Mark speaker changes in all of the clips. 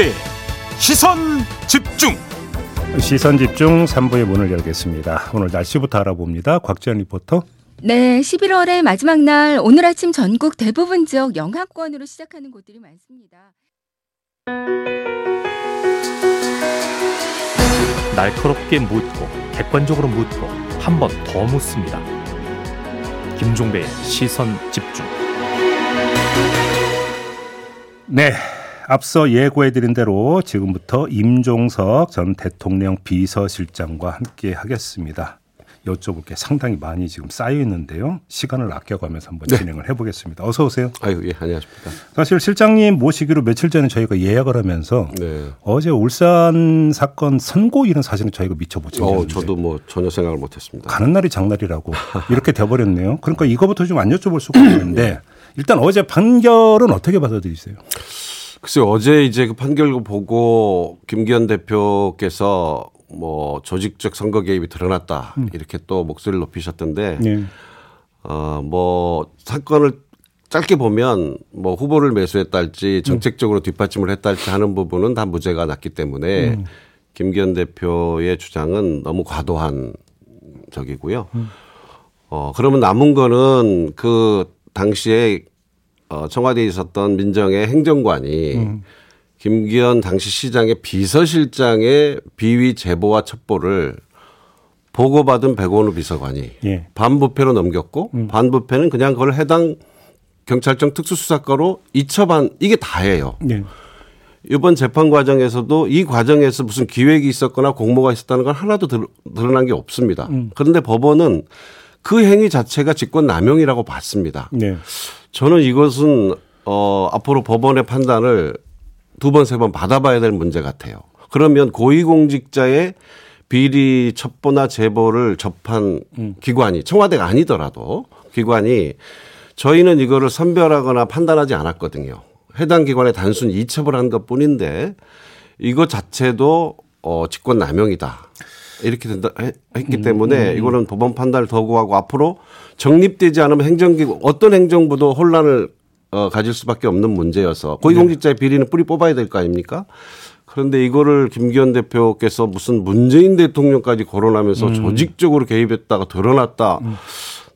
Speaker 1: 김종배 시선 집중
Speaker 2: 시선 집중 3부의 문을 열겠습니다. 오늘 날씨부터 알아봅니다. 곽지연 리포터.
Speaker 3: 네, 11월의 마지막 날 오늘 아침 전국 대부분 지역 영하권으로 시작하는 곳들이 많습니다.
Speaker 4: 날카롭게 묻고 객관적으로 묻고 한 번 더 묻습니다. 김종배의 시선 집중.
Speaker 2: 네. 앞서 예고해드린 대로 지금부터 임종석 전 대통령 비서실장과 함께 하겠습니다. 여쭤볼 게 상당히 많이 지금 쌓여 있는데요. 시간을 아껴가면서 한번 네. 진행을 해보겠습니다. 어서 오세요.
Speaker 5: 아유, 예, 안녕하십니까.
Speaker 2: 사실 실장님 모시기로 며칠 전에 저희가 예약을 하면서 네. 어제 울산 사건 선고 이런 사실은 저희가 미처 보지
Speaker 5: 못했는데. 어, 저도 뭐 전혀 생각을 못했습니다.
Speaker 2: 가는 날이 장날이라고 이렇게 돼버렸네요. 그러니까 이거부터 좀 안 여쭤볼 수가 없는데 일단 어제 판결은 어떻게 받아들이세요?
Speaker 5: 글쎄요, 어제 이제 그 판결 보고 김기현 대표께서 뭐 조직적 선거 개입이 드러났다 음. 이렇게 또 목소리를 높이셨던데 네. 어뭐 사건을 짧게 보면 뭐 후보를 매수했다 할지 정책적으로 뒷받침을 했다 할지 하는 부분은 다 무죄가 났기 때문에 음. 김기현 대표의 주장은 너무 과도한 적이고요. 음. 어 그러면 남은 거는 그 당시에 어 청와대에 있었던 민정의 행정관이 음. 김기현 당시 시장의 비서실장의 비위 제보와 첩보를 보고받은 백원우 비서관이 예. 반부패로 넘겼고 음. 반부패는 그냥 그걸 해당 경찰청 특수수사과로 이첩한 이게 다예요. 예. 이번 재판 과정에서도 이 과정에서 무슨 기획이 있었거나 공모가 있었다는 건 하나도 드러난 게 없습니다. 음. 그런데 법원은 그 행위 자체가 직권 남용이라고 봤습니다. 네. 저는 이것은 어 앞으로 법원의 판단을 두 번, 세 번 받아봐야 될 문제 같아요. 그러면 고위공직자의 비리 첩보나 제보를 접한 음. 기관이 청와대가 아니더라도 기관이 저희는 이거를 선별하거나 판단하지 않았거든요. 해당 기관에 단순 이첩을 한 것 뿐인데 이거 자체도 어, 직권 남용이다. 이렇게 된다 했기 음, 때문에 음, 음. 이거는 법원 판단을 더 구하고 앞으로 정립되지 않으면 행정기구 어떤 행정부도 혼란을 어, 가질 수밖에 없는 문제여서 고위공직자의 네. 비리는 뿌리 뽑아야 될 거 아닙니까? 그런데 이거를 김기현 대표께서 무슨 문재인 대통령까지 거론하면서 음. 조직적으로 개입했다가 드러났다. 음.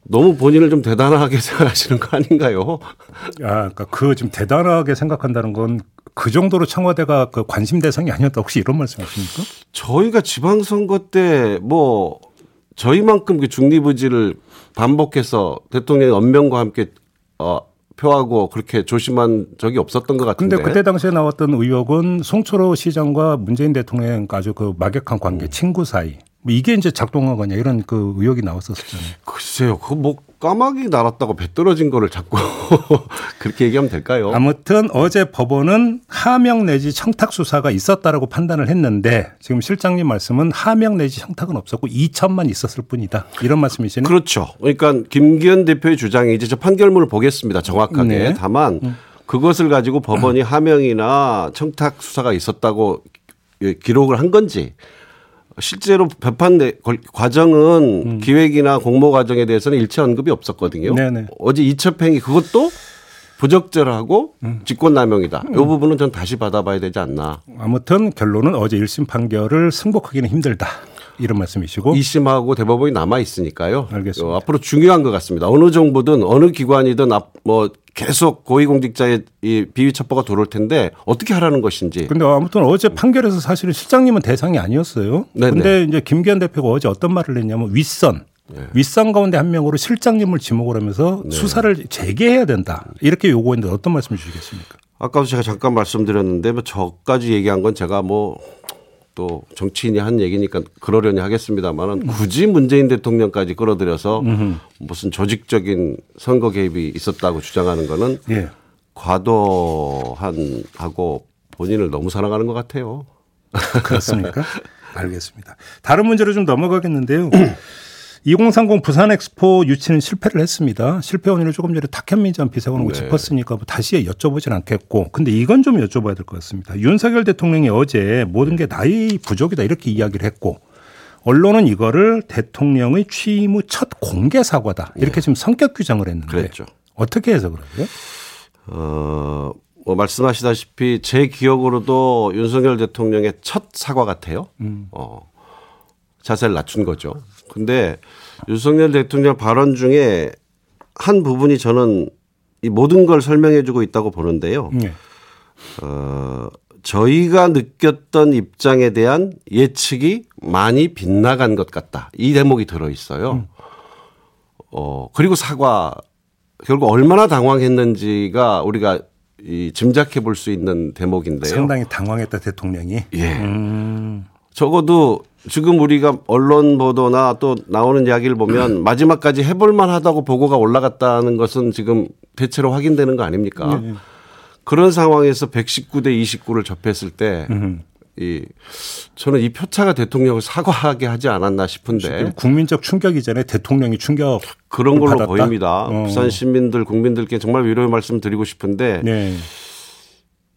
Speaker 5: 너무 본인을 좀 대단하게 생각하시는 거 아닌가요?
Speaker 2: 아, 그러니까 그 좀 대단하게 생각한다는 건 그 정도로 청와대가 그 관심 대상이 아니었다 혹시 이런 말씀하십니까?
Speaker 5: 저희가 지방선거 때 뭐 저희만큼 그 중립의지를 반복해서 대통령의 언명과 함께 어 표하고 그렇게 조심한 적이 없었던 것 같은데.
Speaker 2: 근데 그때 당시에 나왔던 의혹은 송철호 시장과 문재인 대통령 아주 그 막역한 관계, 음. 친구 사이. 뭐 이게 이제 작동한 거냐 이런 그 의혹이 나왔었잖아요.
Speaker 5: 글쎄요. 그뭐 까마귀 날았다고 배 떨어진 거를 자꾸 그렇게 얘기하면 될까요?
Speaker 2: 아무튼 어제 법원은 하명 내지 청탁 수사가 있었다라고 판단을 했는데 지금 실장님 말씀은 하명 내지 청탁은 없었고 2천만 있었을 뿐이다. 이런 말씀이시네요.
Speaker 5: 그렇죠. 그러니까 김기현 대표의 주장이 이제 저 판결문을 보겠습니다. 정확하게. 네. 다만 음. 그것을 가지고 법원이 하명이나 청탁 수사가 있었다고 기록을 한 건지 실제로 배판 과정은 음. 기획이나 공모 과정에 대해서는 일체 언급이 없었거든요. 네네. 어제 이첩행위 그것도 부적절하고 음. 직권남용이다. 이 음. 부분은 전 다시 받아봐야 되지 않나.
Speaker 2: 아무튼 결론은 어제 1심 판결을 승복하기는 힘들다. 이런 말씀이시고
Speaker 5: 2심하고 대법원이 남아 있으니까요.
Speaker 2: 알겠습니다.
Speaker 5: 어, 앞으로 중요한 것 같습니다. 어느 정부든 어느 기관이든 뭐 계속 고위공직자의 이 비위 첩보가 들어올 텐데 어떻게 하라는 것인지.
Speaker 2: 근데 아무튼 어제 판결에서 사실은 실장님은 대상이 아니었어요. 네네. 근데 이제 김기현 대표가 어제 어떤 말을 했냐면 윗선 네. 윗선 가운데 한 명으로 실장님을 지목을 하면서 네. 수사를 재개해야 된다. 이렇게 요구했는데 어떤 말씀 주시겠습니까?
Speaker 5: 아까도 제가 잠깐 말씀드렸는데 뭐 저까지 얘기한 건 제가 뭐 또 정치인이 한 얘기니까 그러려니 하겠습니다만은 굳이 문재인 대통령까지 끌어들여서 무슨 조직적인 선거 개입이 있었다고 주장하는 거는 예. 과도한 하고 본인을 너무 사랑하는 것 같아요.
Speaker 2: 그렇습니까? 알겠습니다. 다른 문제로 좀 넘어가겠는데요. 2030 부산 엑스포 유치는 실패를 했습니다. 실패 원인을 조금 전에 탁현민 전 비서관하고 네. 짚었으니까 뭐 다시 여쭤보진 않겠고 근데 이건 좀 여쭤봐야 될 것 같습니다. 윤석열 대통령이 어제 모든 게 나이 부족이다 이렇게 이야기를 했고 언론은 이거를 대통령의 취임 후 첫 공개 사과다 이렇게 네. 지금 성격 규정을 했는데 그랬죠. 어떻게 해서 그러고요?
Speaker 5: 어 뭐 말씀하시다시피 제 기억으로도 윤석열 대통령의 첫 사과 같아요. 음. 어, 자세를 낮춘 거죠. 근데 윤석열 대통령 발언 중에 한 부분이 저는 이 모든 걸 설명해 주고 있다고 보는데요. 네. 어, 저희가 느꼈던 입장에 대한 예측이 많이 빗나간 것 같다. 이 대목이 들어 있어요. 음. 어, 그리고 사과 결국 얼마나 당황했는지가 우리가 이 짐작해 볼 수 있는 대목인데요.
Speaker 2: 상당히 당황했다 대통령이.
Speaker 5: 예. 음. 적어도 지금 우리가 언론 보도나 또 나오는 이야기를 보면 마지막까지 해볼 만 하다고 보고가 올라갔다는 것은 지금 대체로 확인되는 거 아닙니까? 네. 그런 상황에서 119대 29를 접했을 때이 저는 이 표차가 대통령을 사과하게 하지 않았나 싶은데
Speaker 2: 국민적 충격이잖아요. 대통령이 충격
Speaker 5: 그런 걸로 받았다? 보입니다. 어. 부산 시민들 국민들께 정말 위로의 말씀 드리고 싶은데 네.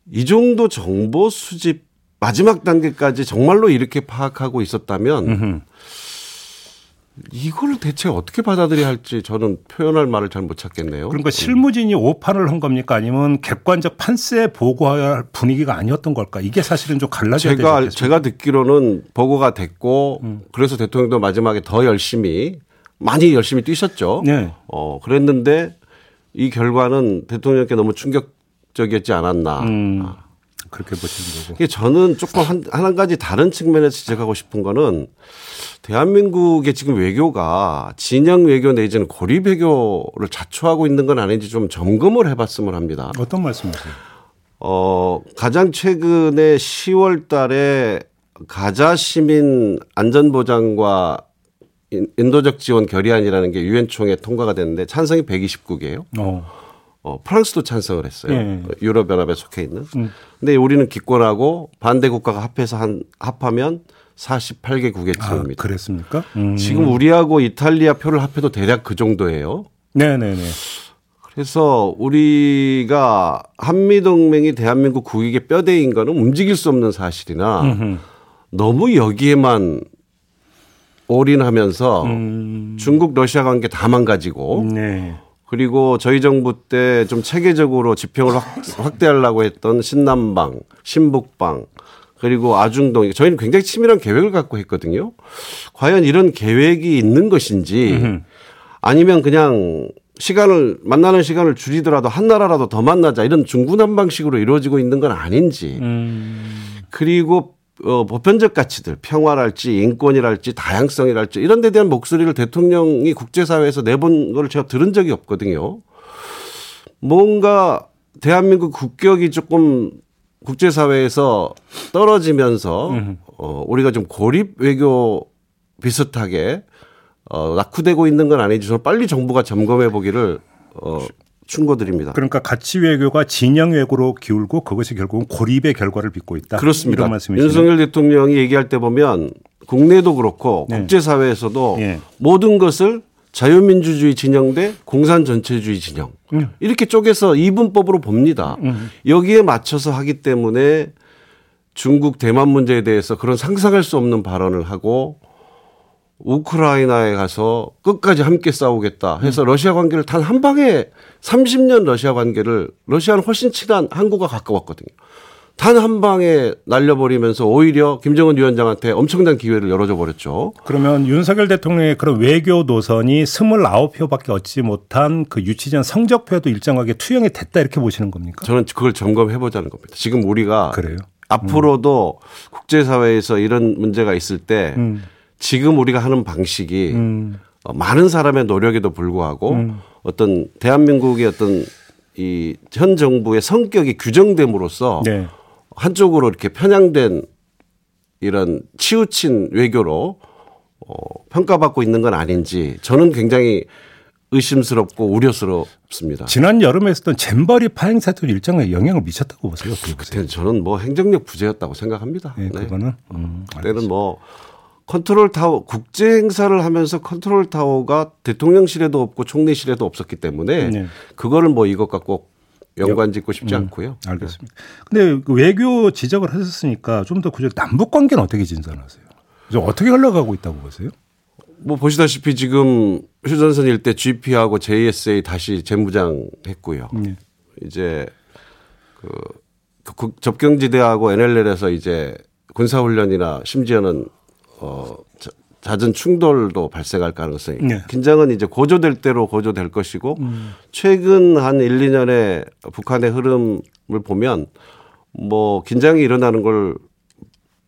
Speaker 5: 이 정도 정보 수집 마지막 단계까지 정말로 이렇게 파악하고 있었다면 음흠. 이걸 대체 어떻게 받아들여야 할지 저는 표현할 말을 잘 못 찾겠네요.
Speaker 2: 그러니까 실무진이 오판을 한 겁니까 아니면 객관적 판세 보고할 분위기가 아니었던 걸까? 이게 사실은 좀 갈라져야
Speaker 5: 제가 되겠습니까? 제가 듣기로는 보고가 됐고 음. 그래서 대통령도 마지막에 더 열심히 많이 열심히 뛰셨죠. 네. 어 그랬는데 이 결과는 대통령께 너무 충격적이었지 않았나. 음. 아.
Speaker 2: 그렇게 보시는 거고.
Speaker 5: 저는 조금 한, 한 가지 다른 측면에서 지적하고 싶은 거는 대한민국의 지금 외교가 진영 외교 내지는 고립 외교를 자초하고 있는 건 아닌지 좀 점검을 해봤으면 합니다.
Speaker 2: 어떤 말씀이세요?
Speaker 5: 어, 가장 최근에 10월 달에 가자 시민 안전보장과 인도적 지원 결의안이라는 게 유엔 총회 통과가 됐는데 찬성이 129개예요. 어. 어, 프랑스도 찬성을 했어요. 예. 유럽 연합에 속해 있는. 음. 근데 우리는 기권하고 반대 국가가 합해서 한 합하면 48개국의 팀입니다.
Speaker 2: 아, 그랬습니까?
Speaker 5: 음. 지금 우리하고 이탈리아 표를 합해도 대략 그 정도예요.
Speaker 2: 네, 네, 네.
Speaker 5: 그래서 우리가 한미 동맹이 대한민국 국익의 뼈대인 거는 움직일 수 없는 사실이나 음흠. 너무 여기에만 올인하면서 음. 중국 러시아 관계 다 망가지고 네. 그리고 저희 정부 때 좀 체계적으로 지평을 확, 대하려고 했던 신남방, 신북방, 그리고 아중동 저희는 굉장히 치밀한 계획을 갖고 했거든요. 과연 이런 계획이 있는 것인지 아니면 그냥 시간을 만나는 시간을 줄이더라도 한 나라라도 더 만나자 이런 중구난방식으로 이루어지고 있는 건 아닌지. 음. 그리고 어, 보편적 가치들, 평화랄지 인권이랄지 다양성이랄지 이런 데 대한 목소리를 대통령이 국제사회에서 내본 걸 제가 들은 적이 없거든요. 뭔가 대한민국 국격이 조금 국제사회에서 떨어지면서 어, 우리가 좀 고립 외교 비슷하게 어, 낙후되고 있는 건 아닌지 좀 빨리 정부가 점검해 보기를 어, 충고드립니다.
Speaker 2: 그러니까 가치 외교가 진영 외교로 기울고 그것이 결국은 고립의 결과를 빚고 있다.
Speaker 5: 그렇습니다. 이런 말씀이시죠. 윤석열 대통령이 얘기할 때 보면 국내도 그렇고 네. 국제사회에서도 네. 모든 것을 자유민주주의 진영 대 공산 전체주의 진영 음. 이렇게 쪼개서 이분법으로 봅니다. 음. 여기에 맞춰서 하기 때문에 중국 대만 문제에 대해서 그런 상상할 수 없는 발언을 하고 우크라이나에 가서 끝까지 함께 싸우겠다 해서 음. 러시아 관계를 단 한 방에 30년 러시아 관계를 러시아는 훨씬 친한 한국과 가까웠거든요. 단 한 방에 날려버리면서 오히려 김정은 위원장한테 엄청난 기회를 열어줘 버렸죠.
Speaker 2: 그러면 윤석열 대통령의 그런 외교 노선이 29표밖에 얻지 못한 그 유치전 성적표도 일정하게 투영이 됐다 이렇게 보시는 겁니까?
Speaker 5: 저는 그걸 점검해 보자는 겁니다. 지금 우리가 그래요? 앞으로도 음. 국제사회에서 이런 문제가 있을 때 음. 지금 우리가 하는 방식이 음. 어, 많은 사람의 노력에도 불구하고 음. 어떤 대한민국의 어떤 이 현 정부의 성격이 규정됨으로써 네. 한쪽으로 이렇게 편향된 이런 치우친 외교로 어, 평가받고 있는 건 아닌지 저는 굉장히 의심스럽고 우려스럽습니다.
Speaker 2: 지난 여름에 있었던 잼버리 파행 사태도 일정하게 영향을 미쳤다고 보세요.
Speaker 5: 그때 저는 뭐 행정력 부재였다고 생각합니다.
Speaker 2: 네, 그거는 음,
Speaker 5: 그때는 뭐 컨트롤 타워 국제 행사를 하면서 컨트롤 타워가 대통령실에도 없고 총리실에도 없었기 때문에 네. 그거를 뭐 이것과 꼭 연관 짓고 싶지 음, 않고요.
Speaker 2: 알겠습니다. 근데 그 외교 지적을 하셨으니까 좀 더 구조 남북 관계는 어떻게 진전하세요? 어떻게 흘러가고 있다고 보세요?
Speaker 5: 뭐 보시다시피 지금 휴전선 일대 GP하고 JSA 다시 재무장 했고요. 네. 이제 그, 그 접경지대하고 NLL에서 이제 군사훈련이나 심지어는 어 잦은 충돌도 발생할 가능성이 네. 긴장은 이제 고조될 대로 고조될 것이고 음. 최근 한 1, 2년의 북한의 흐름을 보면 뭐 긴장이 일어나는 걸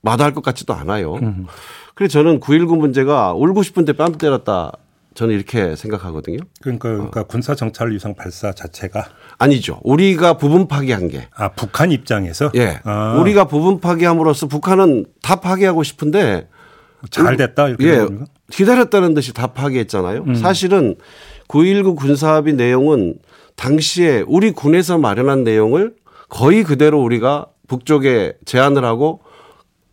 Speaker 5: 마다할 것 같지도 않아요. 음. 그래서 저는 9.19 문제가 울고 싶은데 뺨 때렸다. 저는 이렇게 생각하거든요.
Speaker 2: 그러니까, 그러니까 어. 군사 정찰 유상 발사 자체가
Speaker 5: 아니죠. 우리가 부분 파괴한 게.
Speaker 2: 아 북한 입장에서.
Speaker 5: 예. 아. 우리가 부분 파괴함으로써 북한은 다 파괴하고 싶은데
Speaker 2: 잘 됐다 이렇게
Speaker 5: 예. 기다렸다는 듯이 다 파괴했잖아요. 음. 사실은 9.19 군사합의 내용은 당시에 우리 군에서 마련한 내용을 거의 그대로 우리가 북쪽에 제안을 하고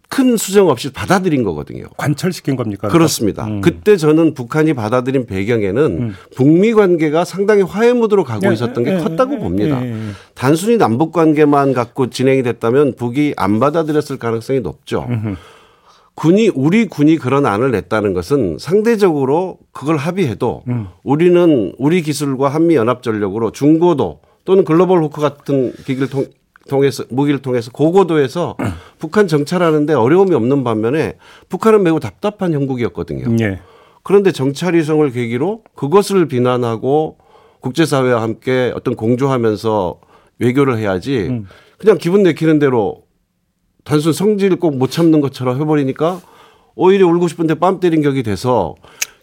Speaker 5: 큰 수정 없이 받아들인 거거든요.
Speaker 2: 관철시킨 겁니까?
Speaker 5: 그렇습니다. 음. 그때 저는 북한이 받아들인 배경에는 음. 북미 관계가 상당히 화해 무드로 가고 예, 있었던 게 예, 컸다고 예, 봅니다. 예, 예. 단순히 남북 관계만 갖고 진행이 됐다면 북이 안 받아들였을 가능성이 높죠. 음흠. 군이 우리 군이 그런 안을 냈다는 것은 상대적으로 그걸 합의해도 음. 우리는 우리 기술과 한미 연합 전력으로 중고도 또는 글로벌 호크 같은 기기를 통, 통해서 무기를 통해서 고고도에서 북한 정찰하는데 어려움이 없는 반면에 북한은 매우 답답한 형국이었거든요. 예. 그런데 정찰 위성을 계기로 그것을 비난하고 국제사회와 함께 어떤 공조하면서 외교를 해야지 음. 그냥 기분 내키는 대로 단순 성질을 꼭 못 참는 것처럼 해버리니까 오히려 울고 싶은데 뺨 때린 격이 돼서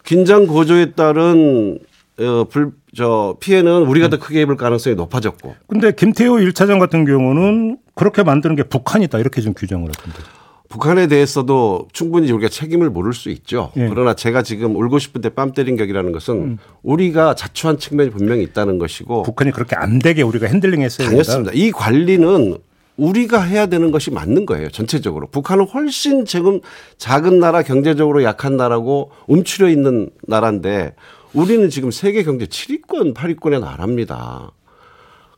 Speaker 5: 긴장 고조에 따른 어, 불, 저, 피해는 우리가 더 크게 입을 가능성이 높아졌고.
Speaker 2: 근데 김태호 1차장 같은 경우는 그렇게 만드는 게 북한이다. 이렇게 좀 규정을 했던데.
Speaker 5: 북한에 대해서도 충분히 우리가 책임을 물을 수 있죠. 예. 그러나 제가 지금 울고 싶은데 뺨 때린 격이라는 것은 음. 우리가 자초한 측면이 분명히 있다는 것이고.
Speaker 2: 북한이 그렇게 안 되게 우리가 핸들링 했어야
Speaker 5: 됐습니다. 이 관리는 우리가 해야 되는 것이 맞는 거예요. 전체적으로. 북한은 훨씬 지금 작은 나라 경제적으로 약한 나라고 움츠려 있는 나라인데 우리는 지금 세계 경제 7위권, 8위권의 나라입니다.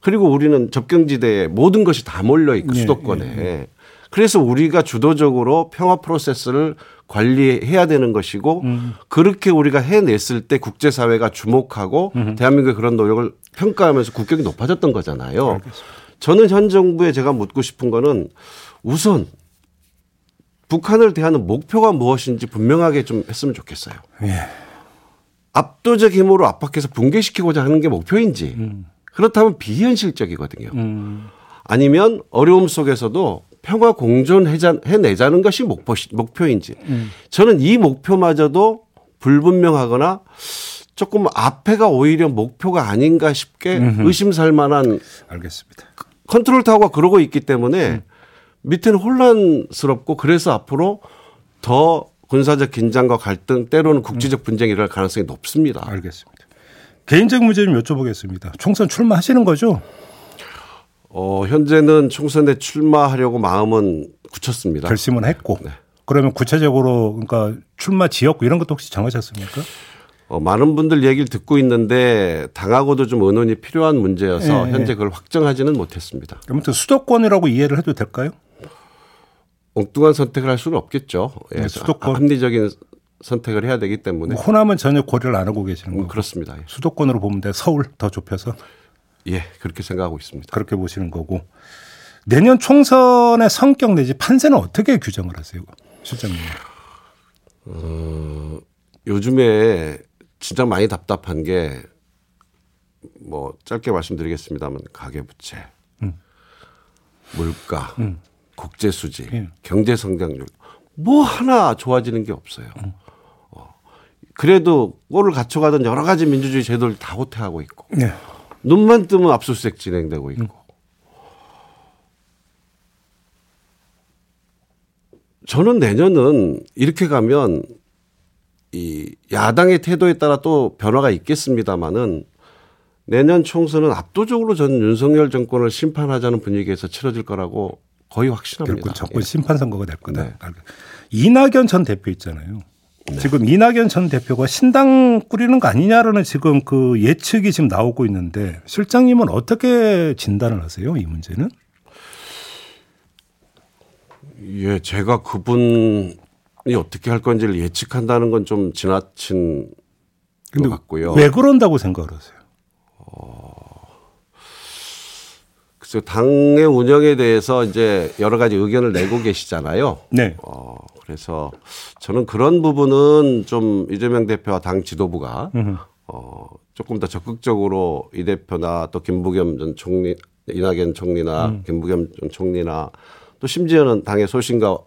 Speaker 5: 그리고 우리는 접경지대에 모든 것이 다 몰려 있고 네, 수도권에. 네, 네. 그래서 우리가 주도적으로 평화 프로세스를 관리해야 되는 것이고 음. 그렇게 우리가 해냈을 때 국제사회가 주목하고 음. 대한민국의 그런 노력을 평가하면서 국격이 높아졌던 거잖아요. 알겠습니다. 저는 현 정부에 제가 묻고 싶은 거는 우선 북한을 대하는 목표가 무엇인지 분명하게 좀 했으면 좋겠어요. 예. 압도적 힘으로 압박해서 붕괴시키고자 하는 게 목표인지 음. 그렇다면 비현실적이거든요. 음. 아니면 어려움 속에서도 평화 공존 해내자는 것이 목표, 목표인지 음. 저는 이 목표마저도 불분명하거나 조금 앞에가 오히려 목표가 아닌가 싶게 음흠. 의심살 만한
Speaker 2: 알겠습니다.
Speaker 5: 컨트롤 타워가 그러고 있기 때문에 음. 밑에는 혼란스럽고 그래서 앞으로 더 군사적 긴장과 갈등 때로는 국제적 분쟁이 일어날 가능성이 높습니다.
Speaker 2: 알겠습니다. 개인적 문제 좀 여쭤보겠습니다. 총선 출마하시는 거죠?
Speaker 5: 어, 현재는 총선에 출마하려고 마음은 굳혔습니다.
Speaker 2: 결심은 했고. 네. 그러면 구체적으로 그러니까 출마 지역 이런 것도 혹시 정하셨습니까?
Speaker 5: 어, 많은 분들 얘기를 듣고 있는데 당하고도 좀 의논이 필요한 문제여서 네, 현재 그걸 확정하지는 못했습니다.
Speaker 2: 아무튼 수도권이라고 이해를 해도 될까요?
Speaker 5: 엉뚱한 선택을 할 수는 없겠죠. 예, 네, 수도권 합리적인 선택을 해야 되기 때문에
Speaker 2: 뭐 호남은 전혀 고려를 안 하고 계시는
Speaker 5: 음,
Speaker 2: 거고
Speaker 5: 그렇습니다. 예.
Speaker 2: 수도권으로 보면 돼 서울 더 좁혀서
Speaker 5: 예 그렇게 생각하고 있습니다.
Speaker 2: 그렇게 보시는 거고 내년 총선의 성격 내지 판세는 어떻게 규정을 하세요, 실장님?
Speaker 5: 어, 요즘에 진짜 많이 답답한 게 뭐 짧게 말씀드리겠습니다만 가계 부채, 음. 물가, 음. 국제 수지, 음. 경제 성장률 뭐 하나 좋아지는 게 없어요. 음. 어. 그래도 꼴을 갖춰가던 여러 가지 민주주의 제도를 다 호퇴하고 있고 네. 눈만 뜨면 압수수색 진행되고 있고 음. 저는 내년은 이렇게 가면 이 야당의 태도에 따라 또 변화가 있겠습니다마는 내년 총선은 압도적으로 전 윤석열 정권을 심판하자는 분위기에서 치러질 거라고 거의 확신합니다.
Speaker 2: 결국 정권 예. 심판 선거가 될 거다. 네. 이낙연 전 대표 있잖아요. 네. 지금 이낙연 전 대표가 신당 꾸리는 거 아니냐라는 지금 그 예측이 지금 나오고 있는데 실장님은 어떻게 진단을 하세요? 이 문제는?
Speaker 5: 예, 제가 그분 어떻게 할 건지를 예측한다는 건 좀 지나친 것 같고요.
Speaker 2: 왜 그런다고 생각을 하세요? 어,
Speaker 5: 그래서 당의 운영에 대해서 이제 여러 가지 의견을 내고 계시잖아요.
Speaker 2: 네.
Speaker 5: 어, 그래서 저는 그런 부분은 좀 이재명 대표와 당 지도부가 어, 조금 더 적극적으로 이 대표나 또 김부겸 전 총리, 이낙연 총리나
Speaker 2: 음.
Speaker 5: 김부겸 전 총리나 또 심지어는 당의 소신과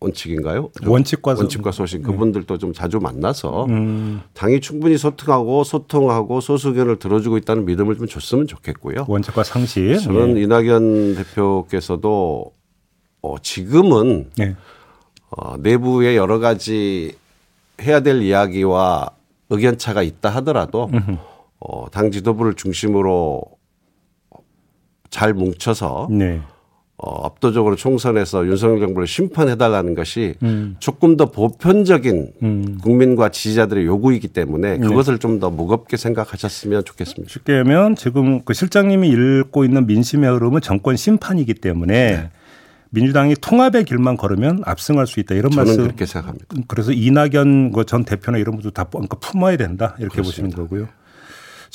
Speaker 5: 원칙인가요?
Speaker 2: 원칙과 소-
Speaker 5: 원칙과 소신 그분들도 좀 자주 만나서
Speaker 2: 음,
Speaker 5: 당이 충분히 소통하고 소통하고 소수견을 들어주고 있다는 믿음을 좀 줬으면 좋겠고요.
Speaker 2: 원칙과 상식.
Speaker 5: 저는
Speaker 2: 네.
Speaker 5: 이낙연 대표께서도 어, 지금은
Speaker 2: 네.
Speaker 5: 어, 내부에 여러 가지 해야 될 이야기와 의견 차가 있다 하더라도 어, 당 지도부를 중심으로 잘 뭉쳐서
Speaker 2: 네.
Speaker 5: 어, 압도적으로 총선에서 윤석열 정부를 심판해달라는 것이
Speaker 2: 음.
Speaker 5: 조금 더 보편적인
Speaker 2: 음.
Speaker 5: 국민과 지지자들의 요구이기 때문에 그것을 좀더 무겁게 생각하셨으면 좋겠습니다.
Speaker 2: 쉽게 하면 지금 그 실장님이 읽고 있는 민심의 흐름은 정권 심판이기 때문에
Speaker 5: 네.
Speaker 2: 민주당이 통합의 길만 걸으면 압승할 수 있다 이런
Speaker 5: 저는
Speaker 2: 말씀.
Speaker 5: 그렇게 생각합니다.
Speaker 2: 그래서 이낙연 그전 대표나 이런 분들 다 그러니까 품어야 된다 이렇게 보시는 거고요.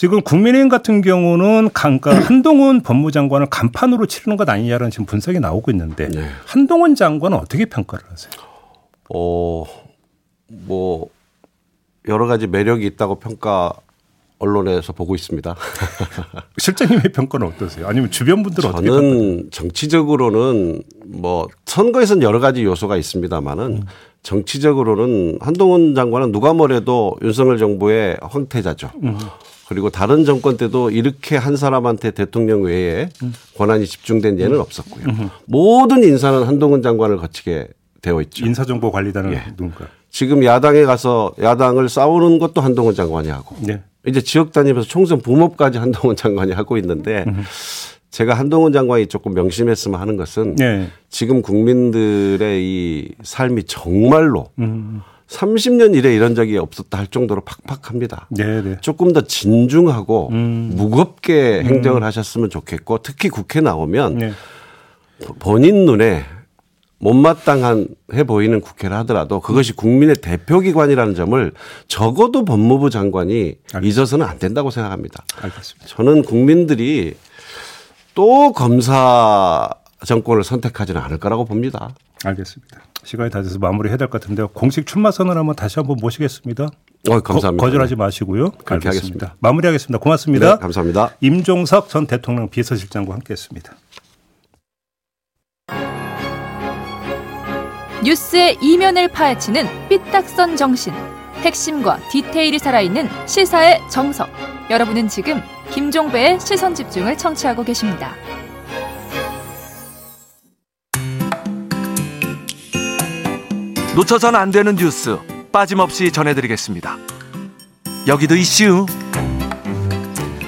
Speaker 2: 지금 국민의힘 같은 경우는 강- 그러니까 한동훈 법무장관을 간판으로 치르는 것 아니냐라는 지금 분석이 나오고 있는데
Speaker 5: 네.
Speaker 2: 한동훈 장관은 어떻게 평가를 하세요?
Speaker 5: 어, 뭐, 여러 가지 매력이 있다고 평가 언론에서 보고 있습니다.
Speaker 2: 실장님의 평가는 어떠세요? 아니면 주변 분들은 어떻게 평가해요?
Speaker 5: 저는 정치적으로는 뭐 선거에서는 여러 가지 요소가 있습니다만은 정치적으로는 한동훈 장관은 누가 뭐래도 윤석열 정부의 황태자죠. 그리고 다른 정권 때도 이렇게 한 사람한테 대통령 외에 권한이 집중된 예는 없었고요. 모든 인사는 한동훈 장관을 거치게 되어 있죠.
Speaker 2: 인사정보관리단은
Speaker 5: 예.
Speaker 2: 누군가?
Speaker 5: 지금 야당에 가서 야당을 싸우는 것도 한동훈 장관이 하고
Speaker 2: 네.
Speaker 5: 이제 지역 다니면서 총선 부모까지 한동훈 장관이 하고 있는데 제가 한동훈 장관이 조금 명심했으면 하는 것은
Speaker 2: 네.
Speaker 5: 지금 국민들의 이 삶이 정말로
Speaker 2: 음.
Speaker 5: 30년 이래 이런 적이 없었다 할 정도로 팍팍합니다.
Speaker 2: 네, 네.
Speaker 5: 조금 더 진중하고
Speaker 2: 음.
Speaker 5: 무겁게 행정을 하셨으면 좋겠고 특히 국회 나오면
Speaker 2: 네.
Speaker 5: 본인 눈에 못마땅한 해 보이는 국회를 하더라도 그것이 국민의 대표기관이라는 점을 적어도 법무부 장관이 잊어서는 안 된다고 생각합니다.
Speaker 2: 알겠습니다.
Speaker 5: 저는 국민들이 또 검사 정권을 선택하지는 않을 거라고 봅니다.
Speaker 2: 알겠습니다. 시간이 다 돼서 마무리해야 될 것 같은데요. 공식 출마 선언 한번 다시 한번 모시겠습니다.
Speaker 5: 어, 감사합니다.
Speaker 2: 거, 절하지 마시고요.
Speaker 5: 그렇게
Speaker 2: 알겠습니다.
Speaker 5: 하겠습니다.
Speaker 2: 마무리하겠습니다. 고맙습니다.
Speaker 5: 네, 감사합니다.
Speaker 2: 임종석 전 대통령 비서실장과 함께했습니다.
Speaker 6: 뉴스의 이면을 파헤치는 삐딱선 정신. 핵심과 디테일이 살아있는 시사의 정석. 여러분은 지금 김종배의 시선 집중을 청취하고 계십니다.
Speaker 1: 놓쳐선 안 되는 뉴스 빠짐없이 전해드리겠습니다. 여기도 이슈.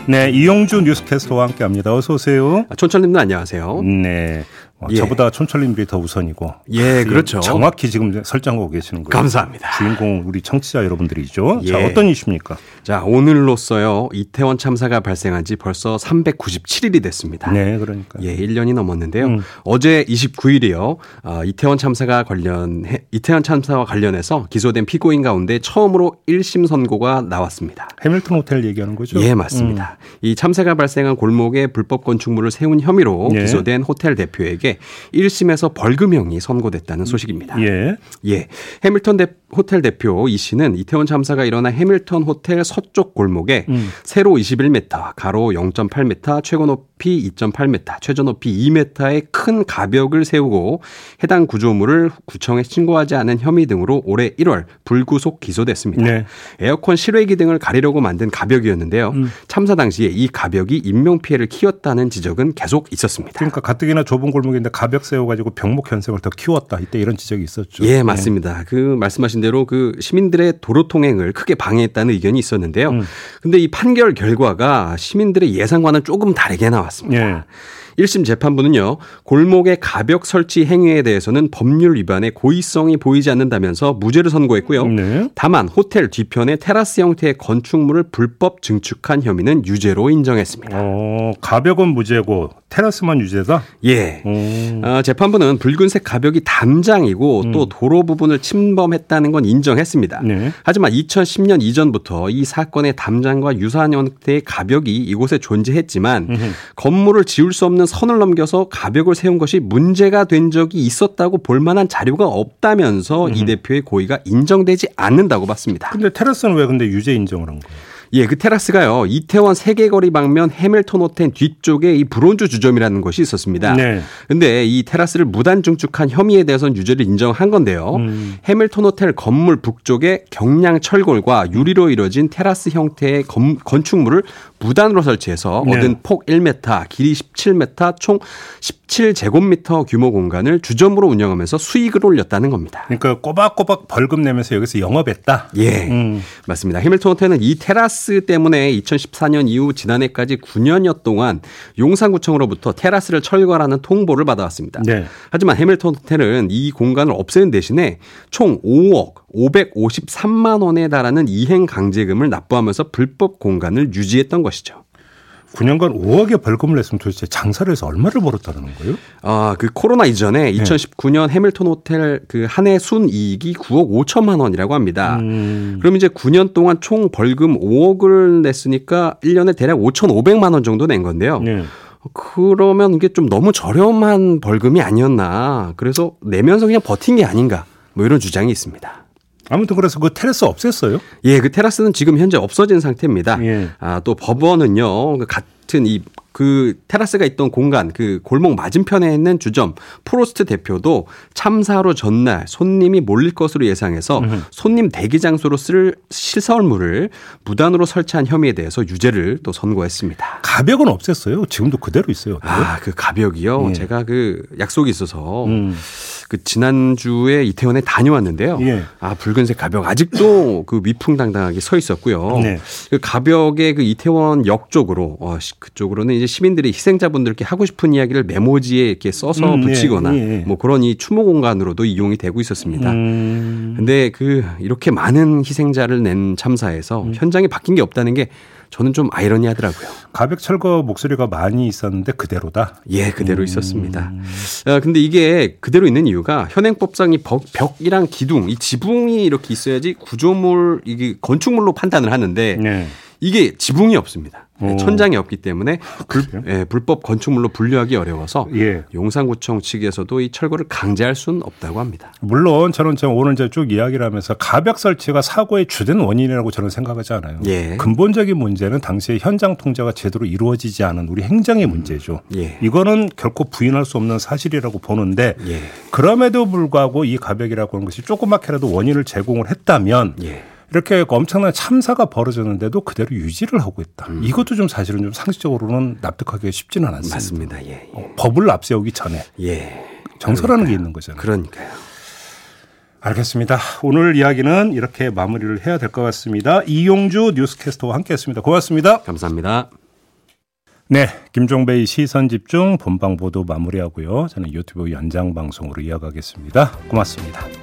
Speaker 2: 네, 이용주 뉴스캐스터와 함께합니다. 어서 오세요.
Speaker 7: 아, 촌철님도 안녕하세요.
Speaker 2: 네, 어,
Speaker 7: 예.
Speaker 2: 저보다 촌철님들이 더 우선이고.
Speaker 7: 예,
Speaker 2: 지금
Speaker 7: 그렇죠.
Speaker 2: 정확히 지금 설정하고 계시는 거예요.
Speaker 7: 감사합니다.
Speaker 2: 주인공 우리 청취자 여러분들이죠. 자,
Speaker 7: 예.
Speaker 2: 어떤 이슈입니까?
Speaker 7: 자, 오늘로써요. 이태원 참사가 발생한 지 벌써 397일이 됐습니다.
Speaker 2: 네, 그러니까.
Speaker 7: 예, 1년이 넘었는데요.
Speaker 2: 음.
Speaker 7: 어제 29일이요. 아, 이태원 참사가 관련해 이태원 참사와 관련해서 기소된 피고인 가운데 처음으로 1심 선고가 나왔습니다.
Speaker 2: 해밀턴 호텔 얘기하는 거죠?
Speaker 7: 예, 맞습니다. 이 참사가 발생한 골목에 불법 건축물을 세운 혐의로
Speaker 2: 예.
Speaker 7: 기소된 호텔 대표에게 1심에서 벌금형이 선고됐다는 소식입니다.
Speaker 2: 예.
Speaker 7: 예. 해밀턴 대, 호텔 대표 이 씨는 이태원 참사가 일어난 해밀턴 호텔 서쪽 골목에
Speaker 2: 음.
Speaker 7: 세로 21m, 가로 0.8m, 최고 높이 2.8m, 최저 높이 2m의 큰 가벽을 세우고 해당 구조물을 구청에 신고하지 않은 혐의 등으로 올해 1월 불구속 기소됐습니다.
Speaker 2: 네.
Speaker 7: 에어컨 실외기 등을 가리려고 만든 가벽이었는데요.
Speaker 2: 음.
Speaker 7: 참사 당시에 이 가벽이 인명 피해를 키웠다는 지적은 계속 있었습니다.
Speaker 2: 그러니까 가뜩이나 좁은 골목 인데 가벽 세워가지고 병목 현상을 더 키웠다. 이때 이런 지적이 있었죠.
Speaker 7: 예, 맞습니다. 그 말씀하신 대로 그 시민들의 도로 통행을 크게 방해했다는 의견이 있었는데요.
Speaker 2: 음.
Speaker 7: 근데 이 판결 결과가 시민들의 예상과는 조금 다르게 나왔습니다.
Speaker 2: 예.
Speaker 7: 1심 재판부는요, 골목의 가벽 설치 행위에 대해서는 법률 위반의 고의성이 보이지 않는다면서 무죄를 선고했고요.
Speaker 2: 네.
Speaker 7: 다만 호텔 뒤편에 테라스 형태의 건축물을 불법 증축한 혐의는 유죄로 인정했습니다.
Speaker 2: 어, 가벽은 무죄고 테라스만 유죄다.
Speaker 7: 예.
Speaker 2: 오.
Speaker 7: 어, 재판부는 붉은색 가벽이 담장이고 또 도로 부분을 침범했다는 건 인정했습니다.
Speaker 2: 음. 네.
Speaker 7: 하지만 2010년 이전부터 이 사건의 담장과 유사한 형태의 가벽이 이곳에 존재했지만 건물을 지을 수 없는 정도는 선을 넘겨서 가벽을 세운 것이 문제가 된 적이 있었다고 볼 만한 자료가 없다면서 음. 이 대표의 고의가 인정되지 않는다고 봤습니다.
Speaker 2: 근데 테라스는 왜 근데 유죄 인정을 한 거예요?
Speaker 7: 예, 그 테라스가요. 이태원 세계거리 방면 해밀턴 호텔 뒤쪽에 이 브론즈 주점이라는 곳이 있었습니다. 네. 근데 이 테라스를 무단 증축한 혐의에 대해서는 유죄를 인정한 건데요. 음. 해밀턴 호텔 건물 북쪽에 경량 철골과 유리로 이루어진 테라스 형태의 건, 건축물을 무단으로 설치해서 네. 얻은 폭 1m, 길이 17m, 총 17제곱미터 규모 공간을 주점으로 운영하면서 수익을 올렸다는 겁니다.
Speaker 2: 그러니까 꼬박꼬박 벌금 내면서 여기서 영업했다.
Speaker 7: 예, 음. 맞습니다. 해밀턴 호텔은 이 테라스 때문에 2014년 이후 지난해까지 9년여 동안 용산구청으로부터 테라스를 철거하라는 통보를 받아왔습니다. 네. 하지만 해밀턴 호텔은 이 공간을 없애는 대신에 총 5억 553만 원에 달하는 이행 강제금을 납부하면서 불법 공간을 유지했던 것 이죠.
Speaker 2: 9년간 5억의 벌금을 냈으면 도대체 장사를 해서 얼마를 벌었다는 거예요?
Speaker 7: 아, 그 코로나 이전에 2019년 해밀턴 호텔 그 한 해 순이익이 9억 5천만 원이라고 합니다. 음. 그럼 이제 9년 동안 총 벌금 5억을 냈으니까 1년에 대략 5,500만 원 정도 낸 건데요. 네. 그러면 이게 좀 너무 저렴한 벌금이 아니었나. 그래서 내면서 그냥 버틴 게 아닌가. 뭐 이런 주장이 있습니다.
Speaker 2: 아무튼 그래서 그 테라스 없앴어요?
Speaker 7: 예, 그 테라스는 지금 현재 없어진 상태입니다. 예. 아, 또 법원은요, 그 같은 이 그 테라스가 있던 공간 그 골목 맞은편에 있는 주점 프로스트 대표도 참사로 전날 손님이 몰릴 것으로 예상해서 손님 대기 장소로 쓸 시설물을 무단으로 설치한 혐의에 대해서 유죄를 또 선고했습니다.
Speaker 2: 가벽은 없앴어요. 지금도 그대로 있어요.
Speaker 7: 아, 그 가벽이요. 예. 제가 그 약속이 있어서 음. 그 지난주에 이태원에 다녀왔는데요. 예. 아, 붉은색 가벽 아직도 그 위풍당당하게 서 있었고요. 네. 그 가벽에 그 이태원 역 쪽으로 어, 그쪽으로는 이제 시민들이 희생자분들께 하고 싶은 이야기를 메모지에 이렇게 써서 음, 예, 붙이거나 예, 예. 뭐 그런 이 추모 공간으로도 이용이 되고 있었습니다. 음. 근데 그 이렇게 많은 희생자를 낸 참사에서 음. 현장에 바뀐 게 없다는 게 저는 좀 아이러니하더라고요.
Speaker 2: 가백 철거 목소리가 많이 있었는데 그대로다.
Speaker 7: 예, 그대로 음. 있었습니다. 아, 근데 이게 그대로 있는 이유가 현행법상 이 벽, 벽이랑 기둥, 이 지붕이 이렇게 있어야지 구조물 이게 건축물로 판단을 하는데 네. 이게 지붕이 없습니다. 오. 천장이 없기 때문에 불, 예, 불법 건축물로 분류하기 어려워서 예. 용산구청 측에서도 이 철거를 강제할 수는 없다고 합니다.
Speaker 2: 물론 저는 지금 오늘 이제 쭉 이야기를 하면서 가벽 설치가 사고의 주된 원인이라고 저는 생각하지 않아요. 예. 근본적인 문제는 당시에 현장 통제가 제대로 이루어지지 않은 우리 행정의 문제죠. 예. 이거는 결코 부인할 수 없는 사실이라고 보는데 예. 그럼에도 불구하고 이 가벽이라고 하는 것이 조그맣게라도 원인을 제공을 했다면 예. 이렇게 엄청난 참사가 벌어졌는데도 그대로 유지를 하고 있다. 음. 이것도 좀 사실은 좀 상식적으로는 납득하기가 쉽지는 않습니다.
Speaker 7: 맞습니다. 예, 예.
Speaker 2: 어, 법을 앞세우기 전에 예. 정서라는 그러니까요. 게 있는 거잖아요.
Speaker 7: 그러니까요.
Speaker 2: 알겠습니다. 오늘 이야기는 이렇게 마무리를 해야 될 것 같습니다. 이용주 뉴스캐스터와 함께했습니다. 고맙습니다.
Speaker 7: 감사합니다.
Speaker 2: 네, 김종배의 시선 집중 본방 보도 마무리하고요. 저는 유튜브 연장 방송으로 이어가겠습니다. 고맙습니다.